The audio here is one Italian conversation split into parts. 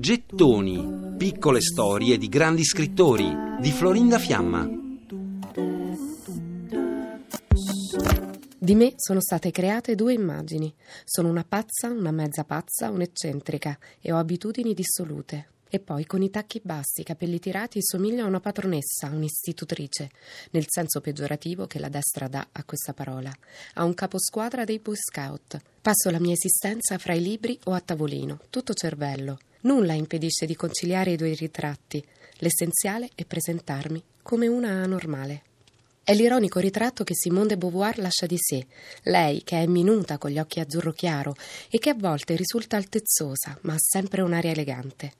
Gettoni, piccole storie di grandi scrittori di Florinda Fiamma. Di me sono state create due immagini. Sono una pazza, una mezza pazza, un'eccentrica e ho abitudini dissolute. E poi con i tacchi bassi, i capelli tirati, somiglio a una patronessa, un'istitutrice, nel senso peggiorativo che la destra dà a questa parola, a un caposquadra dei Boy Scout. Passo la mia esistenza fra i libri o a tavolino, tutto cervello. Nulla impedisce di conciliare i due ritratti. L'essenziale è presentarmi come una anormale. È l'ironico ritratto che Simone de Beauvoir lascia di sé, lei che è minuta con gli occhi azzurro chiaro e che a volte risulta altezzosa, ma ha sempre un'aria elegante.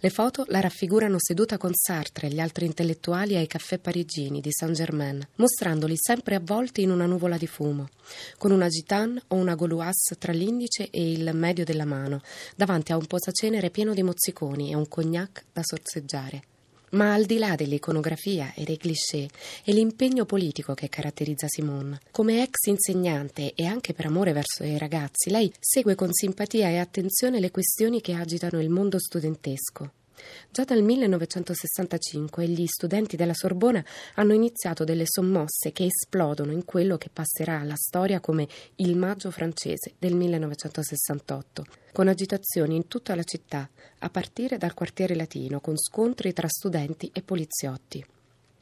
Le foto la raffigurano seduta con Sartre e gli altri intellettuali ai caffè parigini di Saint-Germain, mostrandoli sempre avvolti in una nuvola di fumo, con una gitane o una gauloise tra l'indice e il medio della mano, davanti a un posacenere pieno di mozziconi e un cognac da sorseggiare. Ma al di là dell'iconografia e dei cliché, è l'impegno politico che caratterizza Simone. Come ex insegnante e anche per amore verso i ragazzi, lei segue con simpatia e attenzione le questioni che agitano il mondo studentesco. Già dal 1965 gli studenti della Sorbona hanno iniziato delle sommosse che esplodono in quello che passerà alla storia come il Maggio francese del 1968, con agitazioni in tutta la città, a partire dal quartiere latino, con scontri tra studenti e poliziotti.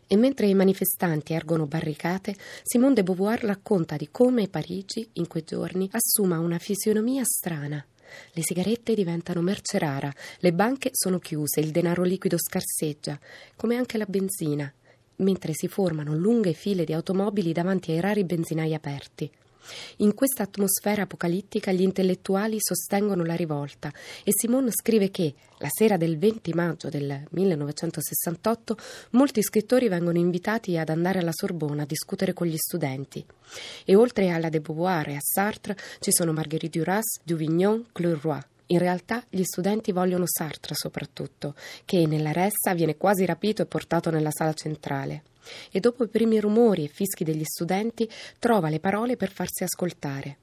E mentre i manifestanti ergono barricate, Simone de Beauvoir racconta di come Parigi, in quei giorni, assuma una fisionomia strana le sigarette diventano merce rara, le banche sono chiuse, il denaro liquido scarseggia, come anche la benzina, mentre si formano lunghe file di automobili davanti ai rari benzinai aperti. In questa atmosfera apocalittica gli intellettuali sostengono la rivolta e Simone scrive che, la sera del 20 maggio del 1968, molti scrittori vengono invitati ad andare alla Sorbona a discutere con gli studenti. E oltre alla de Beauvoir e a Sartre ci sono Marguerite Duras, Duvignon, Clerroy. In realtà gli studenti vogliono Sartre soprattutto, che nella ressa viene quasi rapito e portato nella sala centrale e dopo i primi rumori e fischi degli studenti trova le parole per farsi ascoltare.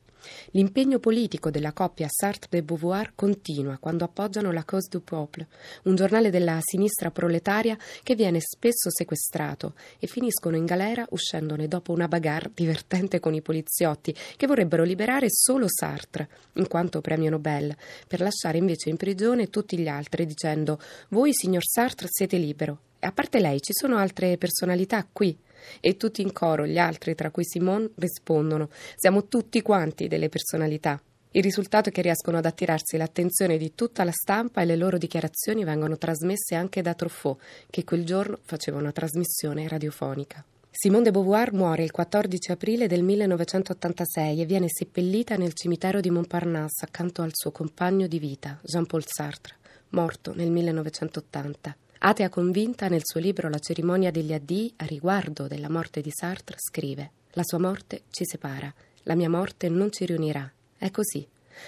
L'impegno politico della coppia Sartre de Beauvoir continua quando appoggiano la Cause du Peuple, un giornale della sinistra proletaria che viene spesso sequestrato e finiscono in galera uscendone dopo una bagarre divertente con i poliziotti che vorrebbero liberare solo Sartre, in quanto premio Nobel, per lasciare invece in prigione tutti gli altri dicendo Voi, signor Sartre, siete libero a parte lei, ci sono altre personalità qui? E tutti in coro, gli altri, tra cui Simone, rispondono: Siamo tutti quanti delle personalità. Il risultato è che riescono ad attirarsi l'attenzione di tutta la stampa e le loro dichiarazioni vengono trasmesse anche da Truffaut, che quel giorno faceva una trasmissione radiofonica. Simone de Beauvoir muore il 14 aprile del 1986 e viene seppellita nel cimitero di Montparnasse accanto al suo compagno di vita, Jean-Paul Sartre, morto nel 1980. Atea convinta, nel suo libro La cerimonia degli addii, a riguardo della morte di Sartre, scrive: La sua morte ci separa, la mia morte non ci riunirà. È così.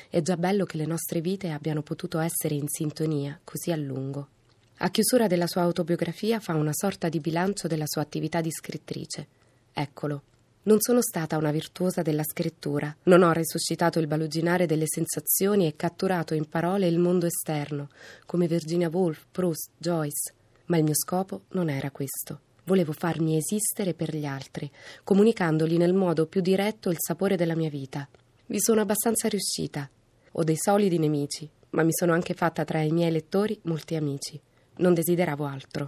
È già bello che le nostre vite abbiano potuto essere in sintonia così a lungo. A chiusura della sua autobiografia fa una sorta di bilancio della sua attività di scrittrice. Eccolo. Non sono stata una virtuosa della scrittura, non ho resuscitato il baluginare delle sensazioni e catturato in parole il mondo esterno, come Virginia Woolf, Proust, Joyce, ma il mio scopo non era questo. Volevo farmi esistere per gli altri, comunicandogli nel modo più diretto il sapore della mia vita. Vi sono abbastanza riuscita. Ho dei solidi nemici, ma mi sono anche fatta tra i miei lettori molti amici. Non desideravo altro.